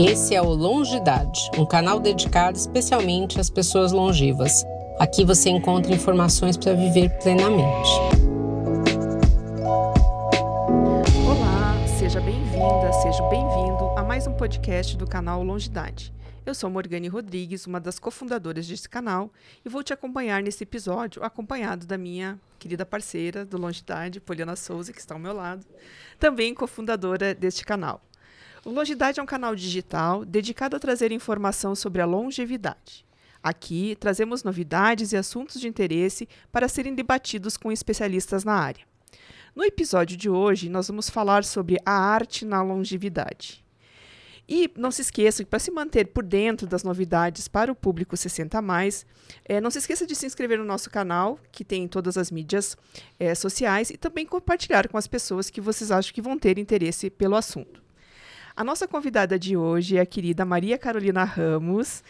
Esse é o Longidade, um canal dedicado especialmente às pessoas longevas. Aqui você encontra informações para viver plenamente. Olá, seja bem-vinda, seja bem-vindo a mais um podcast do canal Longidade. Eu sou Morgane Rodrigues, uma das cofundadoras desse canal, e vou te acompanhar nesse episódio, acompanhado da minha querida parceira do Longidade, Poliana Souza, que está ao meu lado, também cofundadora deste canal. O Longidade é um canal digital dedicado a trazer informação sobre a longevidade. Aqui trazemos novidades e assuntos de interesse para serem debatidos com especialistas na área. No episódio de hoje, nós vamos falar sobre a arte na longevidade. E não se esqueça que para se manter por dentro das novidades para o público 60 mais, é, não se esqueça de se inscrever no nosso canal, que tem em todas as mídias é, sociais, e também compartilhar com as pessoas que vocês acham que vão ter interesse pelo assunto. A nossa convidada de hoje é a querida Maria Carolina Ramos.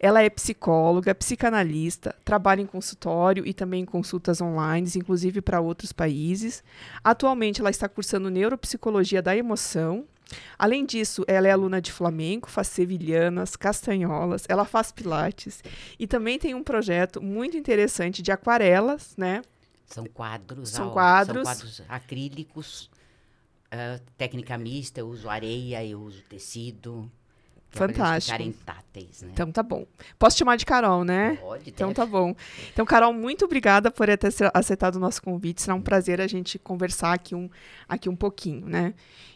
Ela é psicóloga, psicanalista, trabalha em consultório e também em consultas online, inclusive para outros países. Atualmente, ela está cursando neuropsicologia da emoção. Além disso, ela é aluna de flamenco, faz sevilhanas, castanholas, ela faz pilates e também tem um projeto muito interessante de aquarelas, né? São quadros, São ao- quadros. são quadros acrílicos, ah, técnica mista, eu uso areia, eu uso tecido. é Fantástico. ficarem táteis, né? Então tá bom. Posso te chamar de Carol, né? Pode, Então deve. tá bom. Então, Carol, muito obrigada por ter ace- aceitado o nosso convite. Será um prazer a gente conversar aqui um, aqui um pouquinho, né?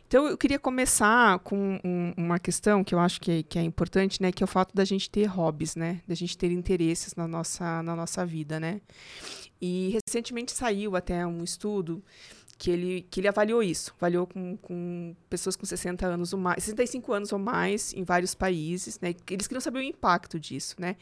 Então, eu queria começar com um- uma questão que eu acho que, que é importante, né? Que é o fato da gente ter hobbies, né? Da gente ter interesses na nossa, na nossa vida, né? E recentemente saiu até um estudo que ele, que ele avaliou isso. Avaliou com, com pessoas com 60 anos ou mais, 65 anos ou mais em vários países, né? que Eles queriam saber o impacto disso, né?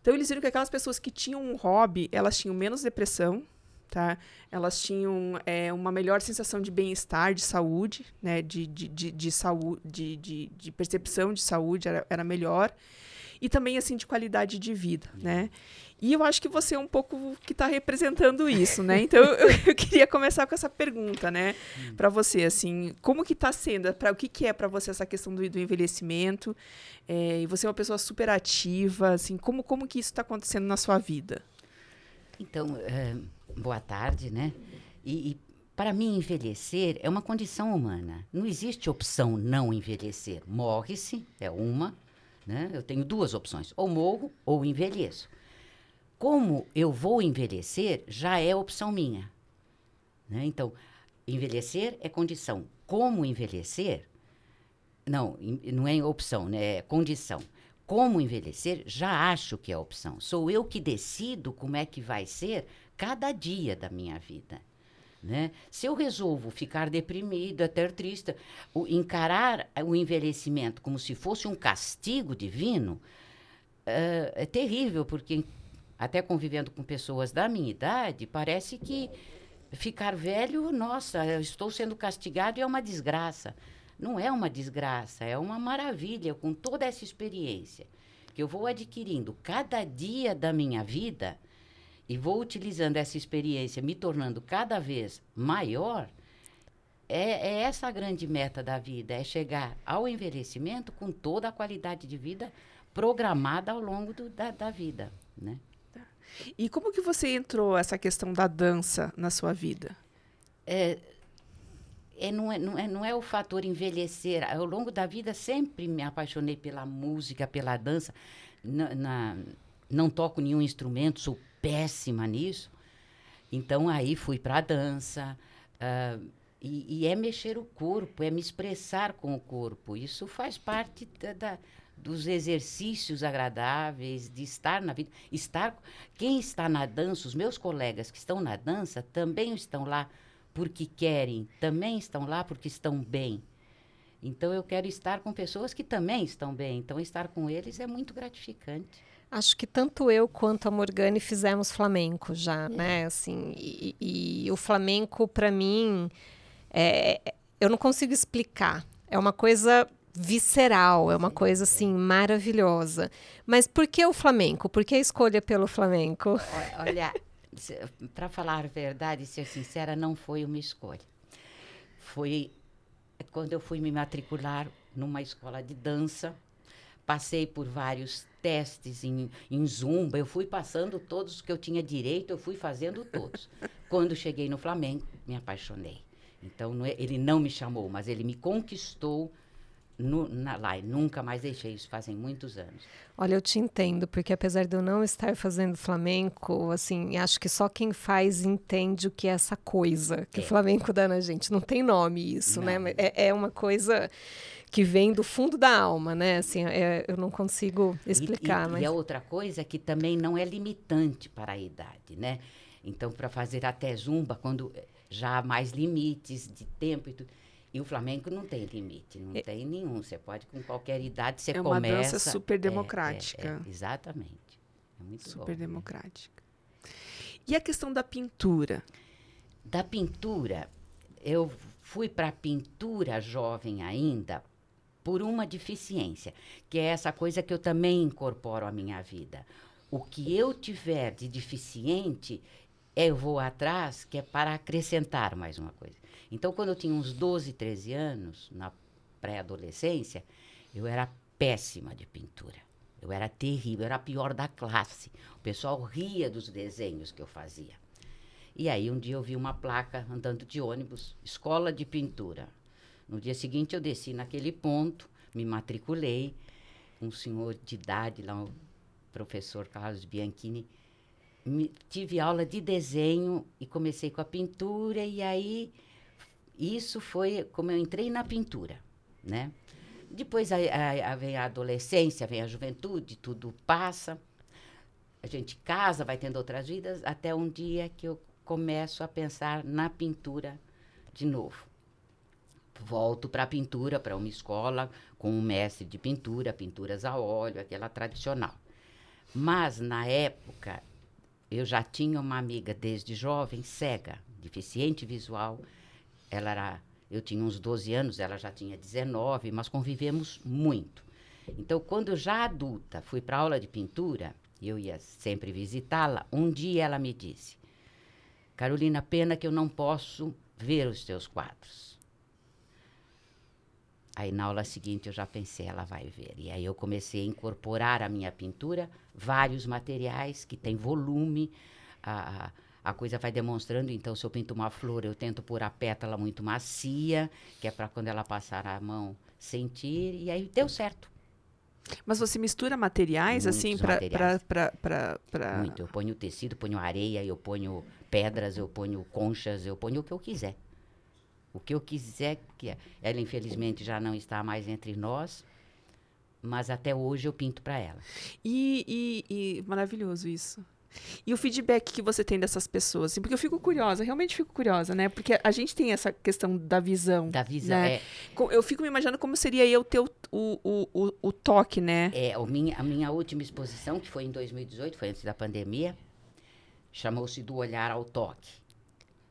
Então, eles viram que aquelas pessoas que tinham um hobby, elas tinham menos depressão, tá? Elas tinham é, uma melhor sensação de bem-estar, de saúde, né? De, de, de, de, saúde, de, de, de percepção de saúde era, era melhor. E também, assim, de qualidade de vida, né? E eu acho que você é um pouco que está representando isso, né? Então, eu, eu queria começar com essa pergunta, né? Para você, assim, como que está sendo? Pra, o que, que é para você essa questão do, do envelhecimento? É, e você é uma pessoa super ativa, assim, como, como que isso está acontecendo na sua vida? Então, eh, boa tarde, né? E, e para mim, envelhecer é uma condição humana. Não existe opção não envelhecer. Morre-se, é uma, né? Eu tenho duas opções: ou morro ou envelheço. Como eu vou envelhecer já é opção minha. né? Então, envelhecer é condição. Como envelhecer? Não, não é opção, né? É condição. Como envelhecer, já acho que é opção. Sou eu que decido como é que vai ser cada dia da minha vida. Né? Se eu resolvo ficar deprimida, ter triste, o- encarar o envelhecimento como se fosse um castigo divino, eh, é terrível, porque até convivendo com pessoas da minha idade, parece que ficar velho, nossa, eu estou sendo castigado e é uma desgraça. Não é uma desgraça, é uma maravilha com toda essa experiência que eu vou adquirindo cada dia da minha vida e vou utilizando essa experiência, me tornando cada vez maior. É, é essa a grande meta da vida, é chegar ao envelhecimento com toda a qualidade de vida programada ao longo do- da, da vida, né? E como que você entrou essa questão da dança na sua vida? é, não, é, não, é, não é o fator envelhecer. Ao longo da vida, sempre me apaixonei pela música, pela dança. Na, na- não toco nenhum instrumento, sou péssima nisso. Então, aí fui para a dança. ah, e, e é mexer o corpo, é me expressar com o corpo. Isso faz parte da- da- dos exercícios agradáveis, de estar na vida. Estar, quem está na dança, os meus colegas que estão na dança, também estão lá porque querem, também estão lá porque estão bem. Então eu quero estar com pessoas que também estão bem. Então estar com eles é muito gratificante. Acho que tanto eu quanto a Morgane fizemos flamenco já, né? Assim, e, e- o flamenco, para mim, é, eu não consigo explicar. É uma coisa visceral, é uma coisa assim maravilhosa. Mas por que o flamenco? Por que a escolha pelo flamenco? Olha, para falar a verdade e ser sincera, não foi uma escolha. Foi quando eu fui me matricular numa escola de dança. Passei por vários testes em, em zumba. Eu fui passando todos que eu tinha direito, eu fui fazendo todos. Quando cheguei no Flamengo, me apaixonei. Então, não é- ele não me chamou, mas ele me conquistou no, na, lá. E nunca mais deixei isso, fazem muitos anos. Olha, eu te entendo, porque apesar de eu não estar fazendo flamenco, assim, acho que só quem faz entende o que é essa coisa que É. o flamenco dá na gente. Não tem nome isso, né? Não. Mas É, é uma coisa que vem do fundo da alma, né? Assim, é- eu não consigo E- explicar, e, mas... e a outra coisa é que também não é limitante para a idade, né? Então, para fazer até zumba, quando já há mais limites de tempo e tudo. E o Flamengo não tem limite, não tem nenhum. Você pode, com qualquer idade, você É uma começa. dança super é, democrática. é, é, exatamente. É muito Super bom, né? democrática. E a questão da pintura? Da pintura, eu fui para a pintura jovem ainda por uma deficiência, que é essa coisa que eu também incorporo à minha vida. O que eu tiver de deficiente, eu vou atrás, que é para acrescentar mais uma coisa. Então, quando eu tinha uns 12, 13 anos, na pré-adolescência, eu era péssima de pintura. Eu era terrível, eu era a pior da classe. O pessoal ria dos desenhos que eu fazia. E aí um dia eu vi uma placa andando de ônibus, escola de pintura. No dia seguinte eu desci naquele ponto, me matriculei. Um senhor de idade lá, o professor Carlos Bianchini, me- tive aula de desenho e comecei com a pintura e aí isso foi como eu entrei na pintura, né? Depois a, a- a- vem a adolescência, vem a juventude, tudo passa. A gente casa, vai tendo outras vidas, até um dia que eu começo a pensar na pintura de novo. Volto para a pintura, para uma escola com um mestre de pintura, pinturas a óleo, aquela tradicional. Mas, na época, eu já tinha uma amiga desde jovem, cega, deficiente visual. Ela era, eu tinha uns 12 anos, ela já tinha 19, mas convivemos muito. Então, quando eu já adulta fui para aula de pintura, eu ia sempre visitá-la. Um dia ela me disse: Carolina, pena que eu não posso ver os teus quadros. Aí na aula seguinte eu já pensei, ela vai ver. E aí eu comecei a incorporar à minha pintura vários materiais que têm volume. A, a, coisa vai demonstrando, então, se eu pinto uma flor, eu tento pôr a pétala muito macia, que é para quando ela passar a mão sentir. E aí deu certo. Mas você mistura materiais, Muitos assim, para materiais. para Muito. Eu ponho tecido, ponho areia, eu ponho pedras, eu ponho conchas, eu ponho o que eu quiser. O que eu quiser. Que é. Ela, infelizmente, já não está mais entre nós, mas até hoje eu pinto para ela. E, e- e maravilhoso isso. E o feedback que você tem dessas pessoas, assim, porque eu fico curiosa, realmente fico curiosa, né? Porque a gente tem essa questão da visão. Da visão. Né? É, Eu fico me imaginando como seria eu ter o, o, o, o, toque, né? é, o minha, a minha última exposição, que foi em 2018, foi antes da pandemia, chamou-se Do Olhar ao Toque.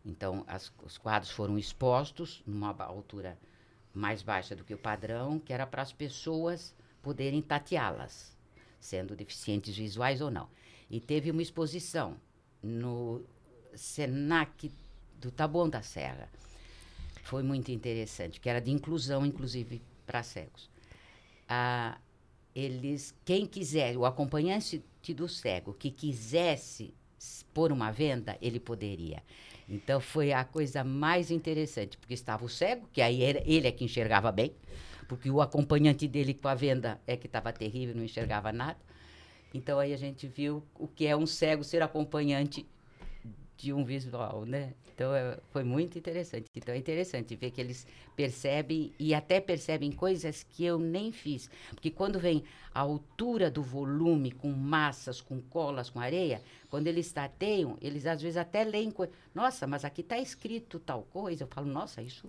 Então, as- os quadros foram expostos numa altura mais baixa do que o padrão, que era para as pessoas poderem tateá-las, sendo deficientes visuais ou não. E teve uma exposição no Senac do Taboão da Serra. Foi muito interessante, que era de inclusão, inclusive, para cegos. Ah, eles, quem quiser, o acompanhante do cego que quisesse pôr uma venda, ele poderia. Então foi a coisa mais interessante, porque estava o cego, que aí era, ele é que enxergava bem, porque o acompanhante dele com a venda é que estava terrível, não enxergava nada. Então aí a gente viu o que é um cego ser acompanhante de um visual, né? Então é, foi muito interessante. Então é interessante ver que eles percebem e até percebem coisas que eu nem fiz. Porque quando vem a altura do volume com massas, com colas, com areia, quando eles tateiam, eles às vezes até leem coisa. Nossa, mas aqui está escrito tal coisa. Eu falo, nossa, isso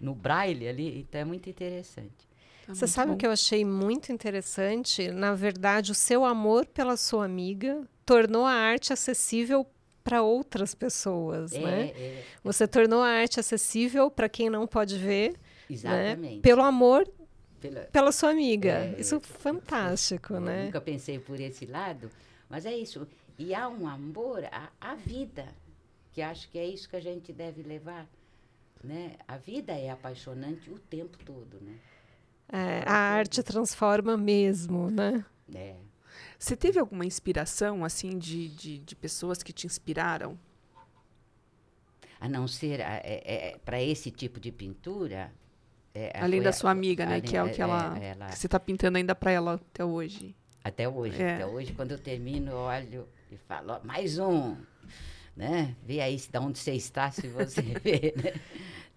no braille ali, então é muito interessante. Tá Você muito sabe bom. o que eu achei muito interessante? Na verdade, o seu amor pela sua amiga tornou a arte acessível para outras pessoas, É, né? é, Você tornou a arte acessível para quem não pode ver, exatamente. né? Pelo amor Pela- pela sua amiga. É, Isso é é, fantástico, Eu né? nunca pensei por esse lado, mas é isso. E há um amor à, à vida, que acho que é isso que a gente deve levar. Né? A vida é apaixonante o tempo todo, né? É, a arte transforma mesmo, né? É. Você teve alguma inspiração, assim, de, de, de pessoas que te inspiraram? A não ser é, é, para esse tipo de pintura. é, Além da a- sua amiga, né? além- Que é o que ela, é, ela- que você tá pintando ainda para ela até hoje. Até hoje, É. até hoje, quando eu termino, eu olho e falo, "Ó, mais um, né? Vê aí se de onde você está, se você vê, né?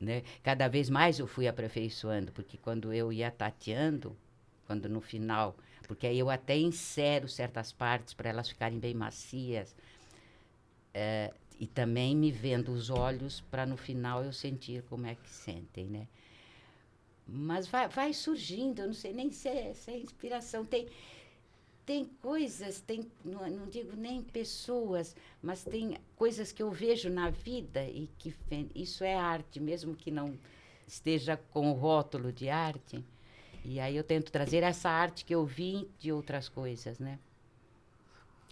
Né? Cada vez mais eu fui aperfeiçoando, porque quando eu ia tateando, quando no final, porque aí eu até insero certas partes para elas ficarem bem macias, é, e também me vendo os olhos para no final eu sentir como é que sentem, né? Mas vai, vai surgindo, eu não sei nem se é, se é inspiração. Tem, tem coisas, tem, não, não digo nem pessoas, mas tem coisas que eu vejo na vida e que isso é arte, mesmo que não esteja com o rótulo de arte. E aí eu tento trazer essa arte que eu vi de outras coisas, né?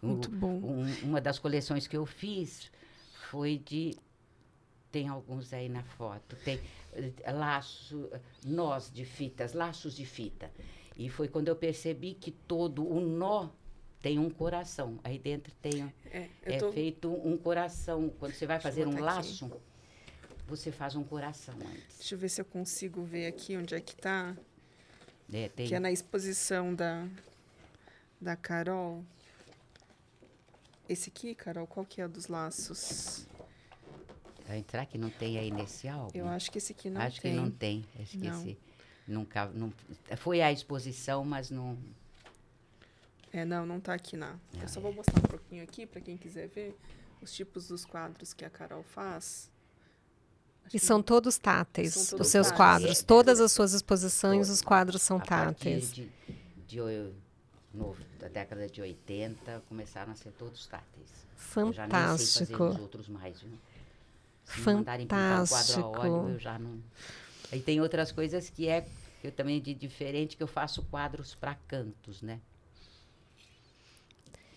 O- Muito bom. um- uma das coleções que eu fiz foi de tem alguns aí na foto tem eh, laço nós de fitas laços de fita e foi quando eu percebi que todo o nó tem um coração aí dentro tem É, é feito um coração quando você vai fazer um aqui. laço você faz um coração antes Deixa eu ver se eu consigo ver aqui onde é que tá. É, tem Que é na exposição da, da Carol. Esse aqui, Carol, qual que é o dos laços? Vai entrar que não tem aí nesse álbum Eu acho que esse aqui não acho tem. que não tem eu Não. esqueci nunca não foi à exposição mas não É, não, não tá aqui não. Ah, Eu só é. vou mostrar um pouquinho aqui para quem quiser ver os tipos dos quadros que a Carol faz. Acho E que são todos táteis, São os todos seus táteis. quadros. É, Todas as suas exposições, os quadros são a partir táteis. de, de no- da década de 80, começaram a ser todos táteis. Eu já nem sei fazer Fantástico. os outros mais, viu? Se me mandarem pintar um quadro a Fantástico. óleo, eu já não... Aí tem outras coisas que é que eu também de diferente, que eu faço quadros para cantos, né?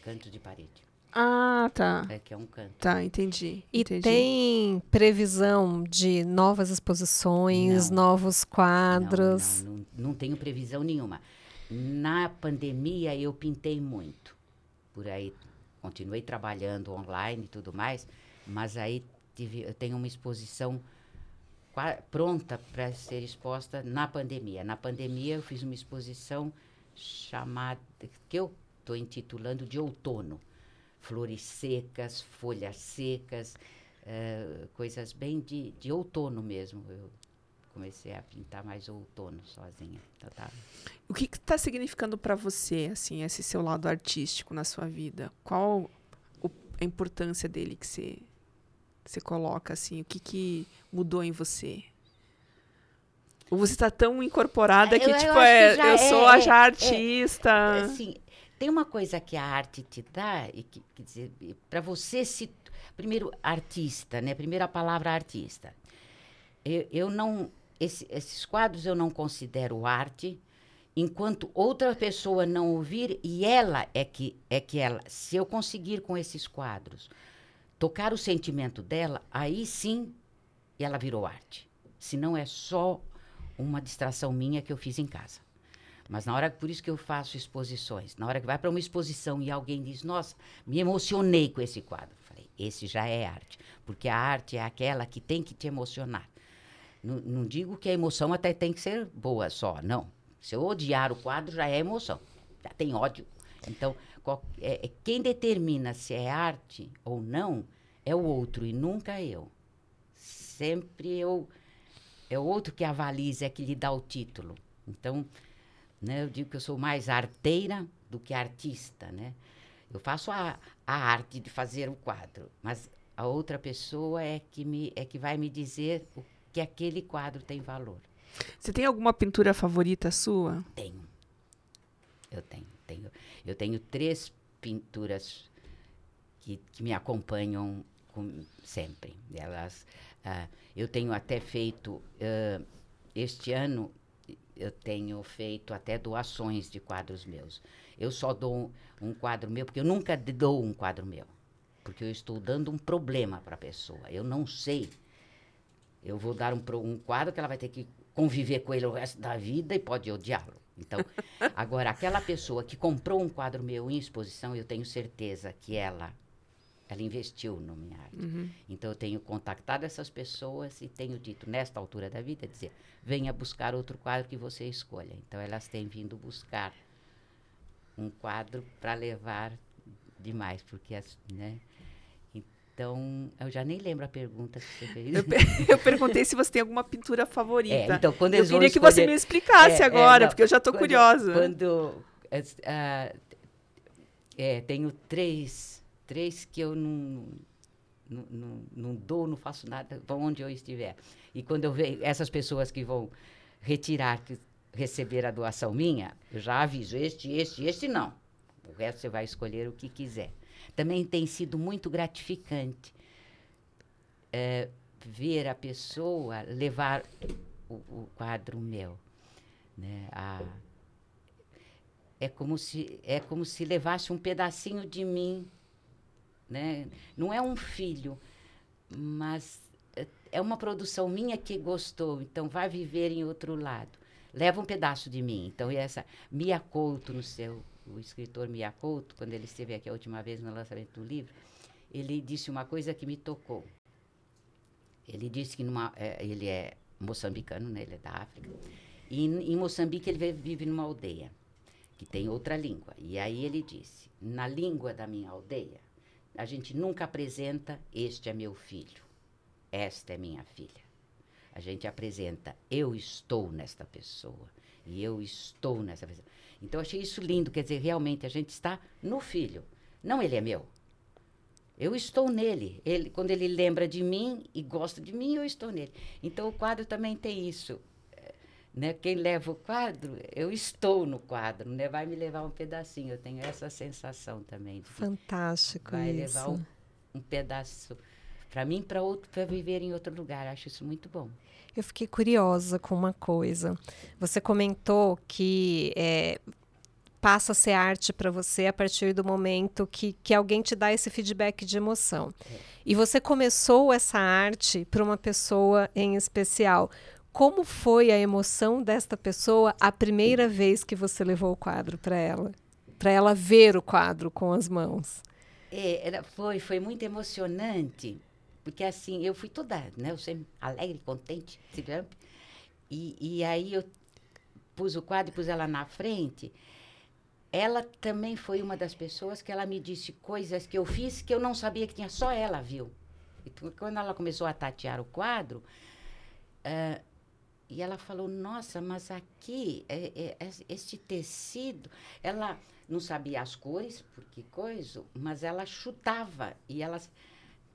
Canto de parede. Ah, tá. É que é um canto. Tá, entendi. E entendi. tem previsão de novas exposições, Não. novos quadros? Não, não, não, não tenho previsão nenhuma. Na pandemia, eu pintei muito. Por aí, continuei trabalhando online e tudo mais, mas aí tive, eu tenho uma exposição pronta para ser exposta na pandemia. Na pandemia, eu fiz uma exposição chamada, que eu estou intitulando de outono. Flores secas, folhas secas, eh, coisas bem de, de outono mesmo. Eu comecei a pintar mais outono sozinha. Então, tá. O que está significando para você, assim, esse seu lado artístico na sua vida? Qual o- a importância dele que você, você coloca, assim? O que, que mudou em você? Ou você está tão incorporada que, Eu- eu tipo, que é, já eu é, sou a é, já é. artista. Assim, tem uma coisa que a arte te dá, e que, quer dizer, para você se. Primeiro, artista, né? Primeira palavra, artista. Eu, eu não. esse- esses quadros eu não considero arte, enquanto outra pessoa não ouvir, e ela é que, é que ela. Se eu conseguir com esses quadros tocar o sentimento dela, aí sim ela virou arte. Se não é só uma distração minha que eu fiz em casa. Mas na hora, por isso que eu faço exposições. Na hora que vai para uma exposição e alguém diz, nossa, me emocionei com esse quadro. Falei, esse já é arte. Porque a arte é aquela que tem que te emocionar. Não, não digo que a emoção até tem que ser boa só, não. Se eu odiar o quadro, já é emoção. Já tem ódio. Então, qual- é- é- quem determina se é arte ou não é o outro e nunca eu. Sempre eu. É o outro que avaliza, é que lhe dá o título. Então, né, eu digo que eu sou mais arteira do que artista, né? Eu faço a, a arte de fazer o quadro, mas a outra pessoa é que, me, é que vai me dizer o que aquele quadro tem valor. Você tem alguma pintura favorita sua? Tenho. Eu tenho, tenho. Eu tenho três pinturas que, que me acompanham com- sempre. Elas, ah, eu tenho até feito ah, este ano eu tenho feito até doações de quadros meus. Eu só dou um, um quadro meu porque eu nunca dou um quadro meu, porque eu estou dando um problema para a pessoa. Eu não sei. Eu vou dar um, um quadro que ela vai ter que conviver com ele o resto da vida e pode odiá-lo. Então, agora, aquela pessoa que comprou um quadro meu em exposição, eu tenho certeza que ela ela investiu na minha arte. Uhum. Então, eu tenho contactado essas pessoas e tenho dito, nesta altura da vida, dizer, venha buscar outro quadro que você escolha. Então, elas têm vindo buscar um quadro para levar demais, porque, as, né? Então, eu já nem lembro a pergunta que você fez. Eu, eu perguntei se você tem alguma pintura favorita. É, então, quando eu queria que você escolher- me explicasse É, é, agora, não, porque eu já estou curiosa. Quando. ah, é, tenho três, três que eu não, não, não, não dou, não faço nada, vão onde eu estiver. E quando eu vejo essas pessoas que vão retirar, que receber a doação minha, eu já aviso: este, este, este não. O resto você vai escolher o que quiser. Também tem sido muito gratificante é, ver a pessoa levar o, o quadro meu. Né? A- é, como se, é como se levasse um pedacinho de mim. Né? Não é um filho, mas é- uma produção minha que gostou, então vai viver em outro lado. Leva um pedaço de mim. Então, essa Mia Couto, no seu, o escritor Mia Couto, quando ele esteve aqui a última vez no lançamento do livro, ele disse uma coisa que me tocou. Ele disse que numa, é, ele é moçambicano, né? ele é da África. E em, Moçambique ele vive numa aldeia que tem outra língua. E aí ele disse: na língua da minha aldeia, a gente nunca apresenta este é meu filho, esta é minha filha. A gente apresenta eu estou nesta pessoa e eu estou nessa pessoa. Então eu achei isso lindo, quer dizer, realmente a gente está no filho. Não ele é meu. Eu estou nele. Ele, quando ele lembra de mim e gosta de mim, eu estou nele. Então o quadro também tem isso. eh, Né? Quem leva o quadro, eu estou no quadro, né? vai me levar um pedacinho. Eu tenho essa sensação também. De Fantástico vai isso. levar um, um pedaço para mim, para outro, para viver em outro lugar. Acho isso muito bom. Eu fiquei curiosa com uma coisa. Você comentou que é, passa a ser arte para você a partir do momento que, que alguém te dá esse feedback de emoção. E você começou essa arte para uma pessoa em especial. Como foi a emoção desta pessoa a primeira vez que você levou o quadro para ela? Para ela ver o quadro com as mãos. É, era- foi, foi muito emocionante, porque assim, eu fui toda, né, eu sempre alegre, contente, e, e aí eu pus o quadro e pus ela na frente. Ela também foi uma das pessoas que ela me disse coisas que eu fiz que eu não sabia que tinha, só ela viu. Então, quando ela começou a tatear o quadro, ah, e ela falou, nossa, mas aqui, é, é, es- este tecido, ela não sabia as cores, porque coisa, mas ela chutava. E ela,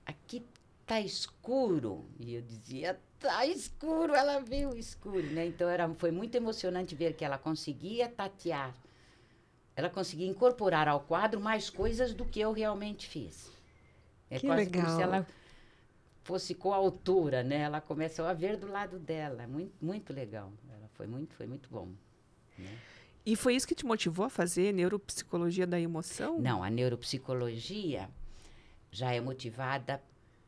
aqui tá escuro. E eu dizia, tá escuro, ela viu escuro, né? Então era, foi muito emocionante ver que ela conseguia tatear. Ela conseguia incorporar ao quadro mais coisas do que eu realmente fiz. É Que quase como legal. se ela fosse coautora, né? Ela começou a ver do lado dela. Muito, muito legal. Ela foi muito, foi muito bom. E foi isso que te motivou a fazer neuropsicologia da emoção? Não, a neuropsicologia já é motivada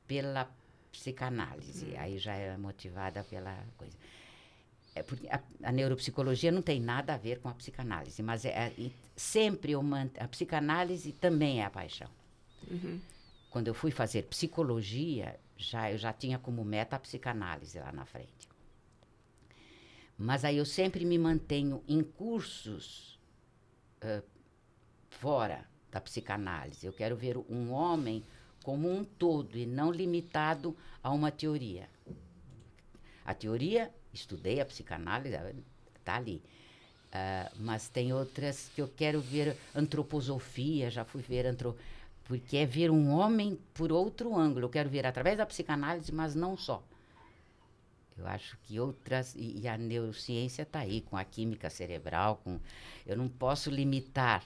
pela psicanálise, aí já é motivada pela coisa. É porque a, a neuropsicologia não tem nada a ver com a psicanálise, mas é, é- sempre eu man, a psicanálise também é a paixão. Quando eu fui fazer psicologia, já eu já tinha como meta a psicanálise lá na frente. Mas aí eu sempre me mantenho em cursos eh, fora da psicanálise. Eu quero ver um homem como um todo e não limitado a uma teoria. A teoria, estudei a psicanálise, está ali. Ah, mas tem outras que eu quero ver antroposofia, já fui ver antro, porque é ver um homem por outro ângulo. Eu quero ver através da psicanálise, mas não só. Eu acho que outras e, e a neurociência está aí com a química cerebral, com eu não posso limitar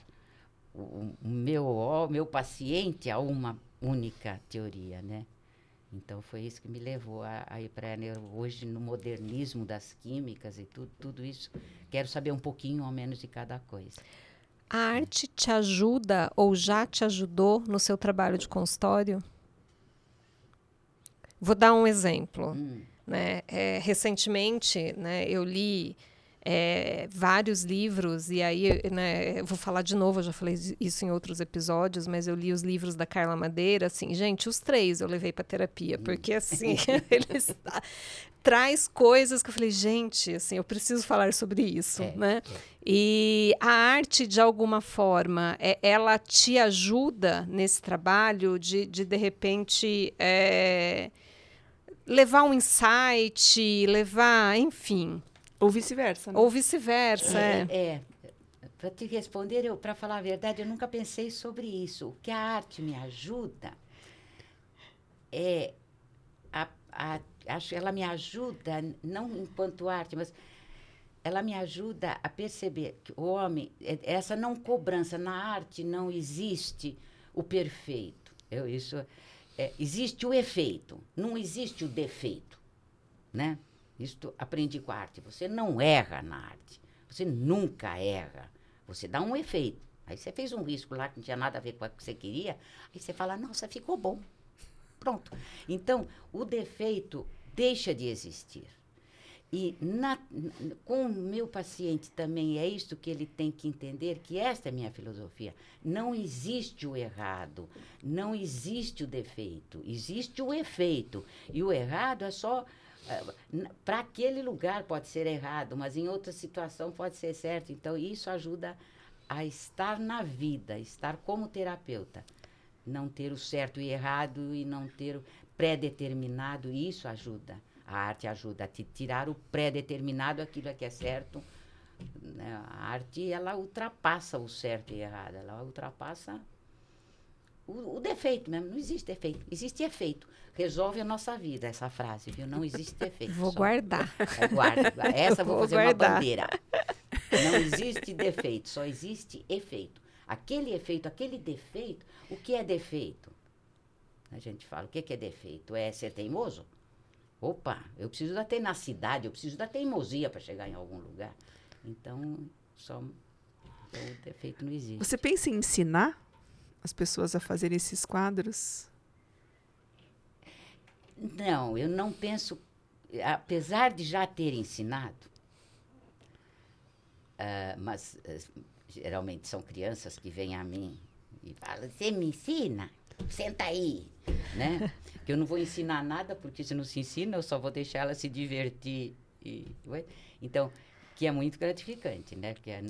o- o meu o meu paciente a uma única teoria, né? Então foi isso que me levou a, a ir para hoje no modernismo das químicas e tudo tudo isso. Quero saber um pouquinho ao menos de cada coisa. A arte te ajuda ou já te ajudou no seu trabalho de consultório? Vou dar um exemplo. Hum, Né? É, recentemente, né, eu li é, vários livros, e aí né, eu vou falar de novo, eu já falei isso em outros episódios, mas eu li os livros da Carla Madeira, assim, gente, os três eu levei para terapia, porque assim, eles traz coisas que eu falei, gente, assim, eu preciso falar sobre isso, é, né? É. E a arte, de alguma forma, é, ela te ajuda nesse trabalho de, de, de repente, é, levar um insight, levar, enfim. Ou vice-versa, né? Ou vice-versa, é. é. é. Para te responder, para falar a verdade, eu nunca pensei sobre isso. O que a arte me ajuda é a, a acho ela me ajuda não enquanto arte, mas ela me ajuda a perceber que o homem é, essa não cobrança na arte não existe o perfeito. Eu isso é, existe o efeito, não existe o defeito, né? Isto aprendi com a arte. Você não erra na arte. Você nunca erra. Você dá um efeito. Aí você fez um risco lá que não tinha nada a ver com o que você queria. Aí você fala, nossa, ficou bom. Pronto. Então, o defeito deixa de existir. E na, com o meu paciente também é isso que ele tem que entender, que esta é a minha filosofia. Não existe o errado, não existe o defeito, existe o efeito. E o errado é só para aquele lugar pode ser errado, mas em outra situação pode ser certo. Então, isso ajuda a estar na vida, estar como terapeuta. Não ter o certo e errado e não ter o pré-determinado, isso ajuda. A arte ajuda a te tirar o pré-determinado, aquilo que é certo. Né? A arte, ela ultrapassa o certo e errado, ela ultrapassa o, o, defeito mesmo. Não existe defeito, existe efeito. Resolve a nossa vida, essa frase, viu? Não existe defeito. Vou só. guardar. É, guarda. Essa vou, vou fazer guardar. uma bandeira. Não existe defeito, só existe efeito. Aquele efeito, aquele defeito, o que é defeito? A gente fala, o que é defeito? É ser teimoso? Opa, eu preciso da tenacidade, eu preciso da teimosia para chegar em algum lugar. Então, só o defeito não existe. Você pensa em ensinar as pessoas a fazerem esses quadros? Não, eu não penso. Apesar de já ter ensinado, uh, mas uh, geralmente são crianças que vêm a mim e falam: Você me ensina? Senta aí, né? que eu não vou ensinar nada, porque se não se ensina, eu só vou deixar ela se divertir. E, então, que é muito gratificante, né? Que é,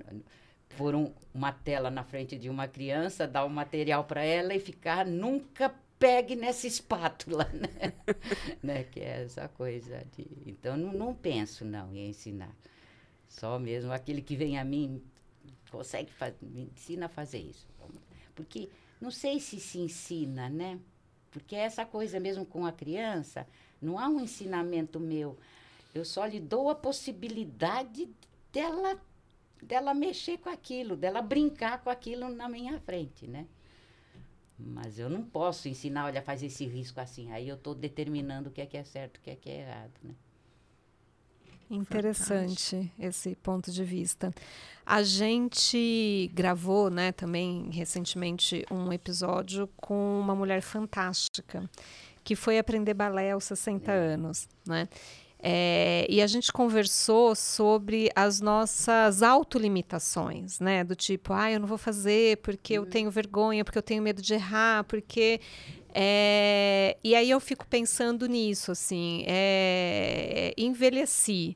pôr um, uma tela na frente de uma criança, dar o um material para ela e ficar nunca pegue nessa espátula, né? né? Que é essa coisa de... Então, não, não penso, não, em ensinar. Só mesmo aquele que vem a mim consegue me ensina a fazer isso. Porque não sei se se ensina, né? Porque essa coisa mesmo com a criança, não há um ensinamento meu. Eu só lhe dou a possibilidade dela dela mexer com aquilo, dela brincar com aquilo na minha frente, né? Mas eu não posso ensinar, olha, faz esse risco assim. Aí eu estou determinando o que é que é certo, o que é que é errado, né? Interessante Fantástico. esse ponto de vista. A gente gravou, né, também recentemente um episódio com uma mulher fantástica que foi aprender balé aos 60 é. anos, né? É, e a gente conversou sobre as nossas autolimitações, né? Do tipo, ah, eu não vou fazer porque uhum. eu tenho vergonha, porque eu tenho medo de errar, porque. É... E aí eu fico pensando nisso, assim, é... envelheci.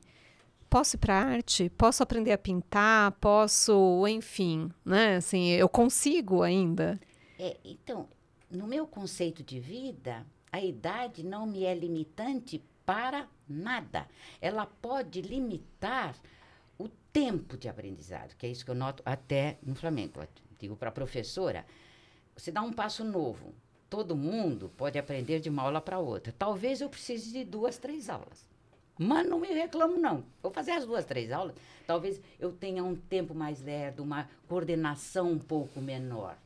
Posso ir para arte? Posso aprender a pintar? Posso, enfim, né? Assim, eu consigo ainda. É, então, no meu conceito de vida, a idade não me é limitante para nada. Ela pode limitar o tempo de aprendizado, que é isso que eu noto até no Flamengo. Eu digo para a professora, você dá um passo novo. Todo mundo pode aprender de uma aula para outra. Talvez eu precise de duas, três aulas. Mas não me reclamo, não. Vou fazer as duas, três aulas. Talvez eu tenha um tempo mais lerdo, uma coordenação um pouco menor.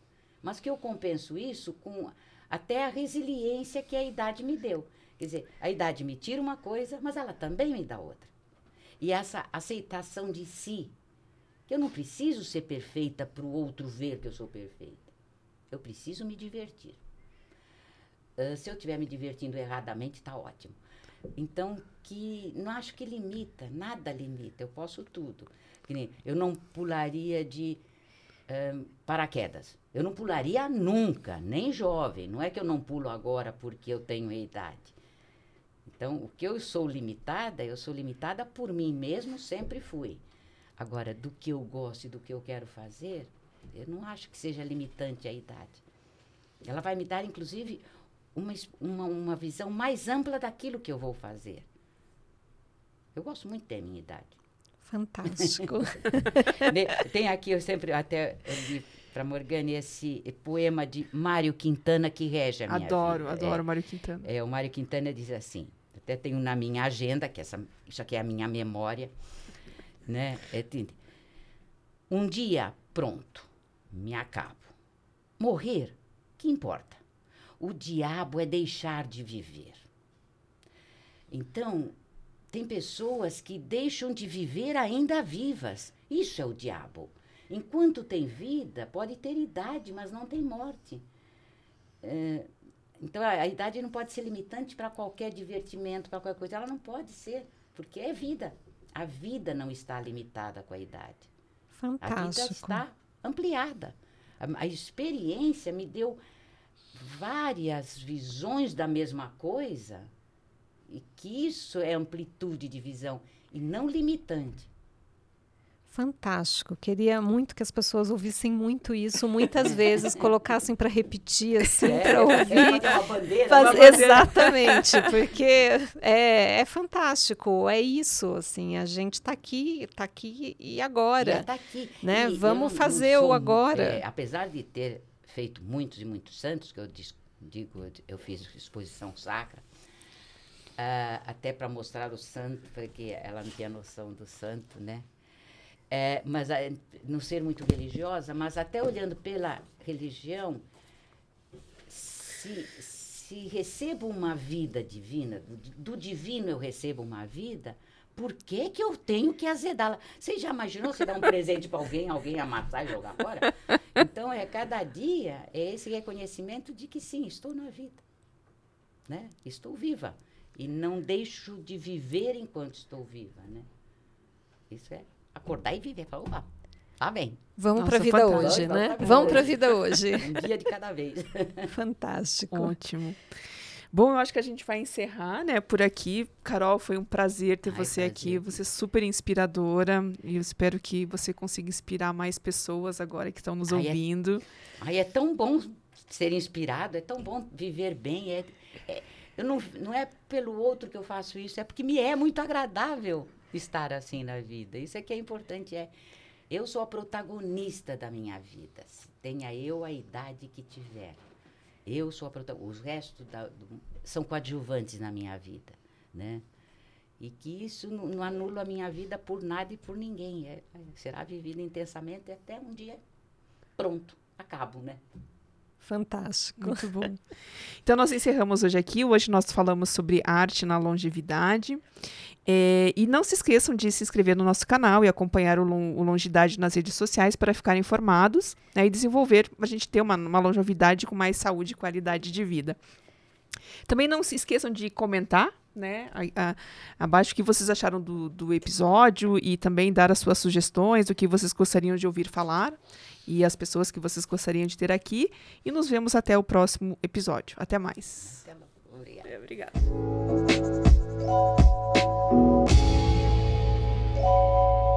Mas que eu compenso isso com até a resiliência que a idade me deu. Quer dizer, a idade me tira uma coisa, mas ela também me dá outra. E essa aceitação de si, que eu não preciso ser perfeita para o outro ver que eu sou perfeita. Eu preciso me divertir. Uh, se eu estiver me divertindo erradamente, está ótimo. Então, que não acho que limita, nada limita, eu posso tudo. Eu não pularia de um, paraquedas. Eu não pularia nunca, nem jovem. Não é que eu não pulo agora porque eu tenho idade. Então, o que eu sou limitada, eu sou limitada por mim mesmo, sempre fui. Agora, do que eu gosto e do que eu quero fazer, eu não acho que seja limitante a idade. Ela vai me dar, inclusive, uma, uma, uma visão mais ampla daquilo que eu vou fazer. Eu gosto muito da minha idade. Fantástico. Tem aqui, eu sempre até li para Morgane esse poema de Mário Quintana que rege a minha adoro, vida. Adoro, adoro é, Mário Quintana. É, o Mário Quintana diz assim, até tenho na minha agenda, que essa, isso aqui é a minha memória, né? É, um dia, pronto, me acabo. Morrer, que importa? O diabo é deixar de viver. Então, tem pessoas que deixam de viver ainda vivas. Isso é o diabo. Enquanto tem vida, pode ter idade, mas não tem morte. É, então, a, a, idade não pode ser limitante para qualquer divertimento, para qualquer coisa. Ela não pode ser, porque é vida. A vida não está limitada com a idade. Fantástico. A vida está ampliada. A, a experiência me deu várias visões da mesma coisa e que isso é amplitude de visão e não limitante. Fantástico. Queria muito que as pessoas ouvissem muito isso, muitas vezes, colocassem para repetir, assim, é, para ouvir. É uma bandeira, Faz, uma bandeira. Exatamente, porque é, é fantástico, é isso, assim, a gente está aqui, está aqui e agora. Está aqui. Né? E Vamos fazer sou, o agora. É, apesar de ter feito muitos e muitos santos, que eu digo, eu fiz exposição sacra, uh, até para mostrar o santo, porque ela não tinha noção do santo, né? É, mas uh, não ser muito religiosa, mas até olhando pela religião, se, se recebo uma vida divina, do, do divino eu recebo uma vida, por que, que eu tenho que azedá-la? Você já imaginou você dar um presente para alguém, alguém amassar e jogar fora? Então, é cada dia é esse reconhecimento de que sim, estou na vida. Né? Estou viva. E não deixo de viver enquanto estou viva, né? Isso é acordar e viver. Falar, opa, tá bem. Vamos para a vida hoje, né? Vamos para a vida hoje. Um dia de cada vez. Fantástico. Ótimo. Bom, eu acho que a gente vai encerrar, né, por aqui. Carol, foi um prazer ter Ai, você prazer. aqui. Você é super inspiradora e eu espero que você consiga inspirar mais pessoas agora que estão nos Ai, é ouvindo. É... Ai, é tão bom ser inspirado, é tão bom viver bem, é, é eu não, não é pelo outro que eu faço isso, é porque me é muito agradável estar assim na vida. Isso é que é importante. É, eu sou a protagonista da minha vida. Tenha eu a idade que tiver. Eu sou a protagonista. Os restos da, do, são coadjuvantes na minha vida, né? E que isso não, não, anula a minha vida por nada e por ninguém. É, é, será vivida intensamente até um dia pronto, acabo, né? Fantástico. Muito bom. Então, nós encerramos hoje aqui. Hoje nós falamos sobre arte na longevidade. É, e não se esqueçam de se inscrever no nosso canal e acompanhar o, o Longidade nas redes sociais para ficar informados né, e desenvolver, a gente ter uma, uma longevidade com mais saúde e qualidade de vida. Também não se esqueçam de comentar né, a, a, abaixo o que vocês acharam do, do episódio e também dar as suas sugestões, o que vocês gostariam de ouvir falar e as pessoas que vocês gostariam de ter aqui. E nos vemos até o próximo episódio. Até mais. Até Obrigada. É.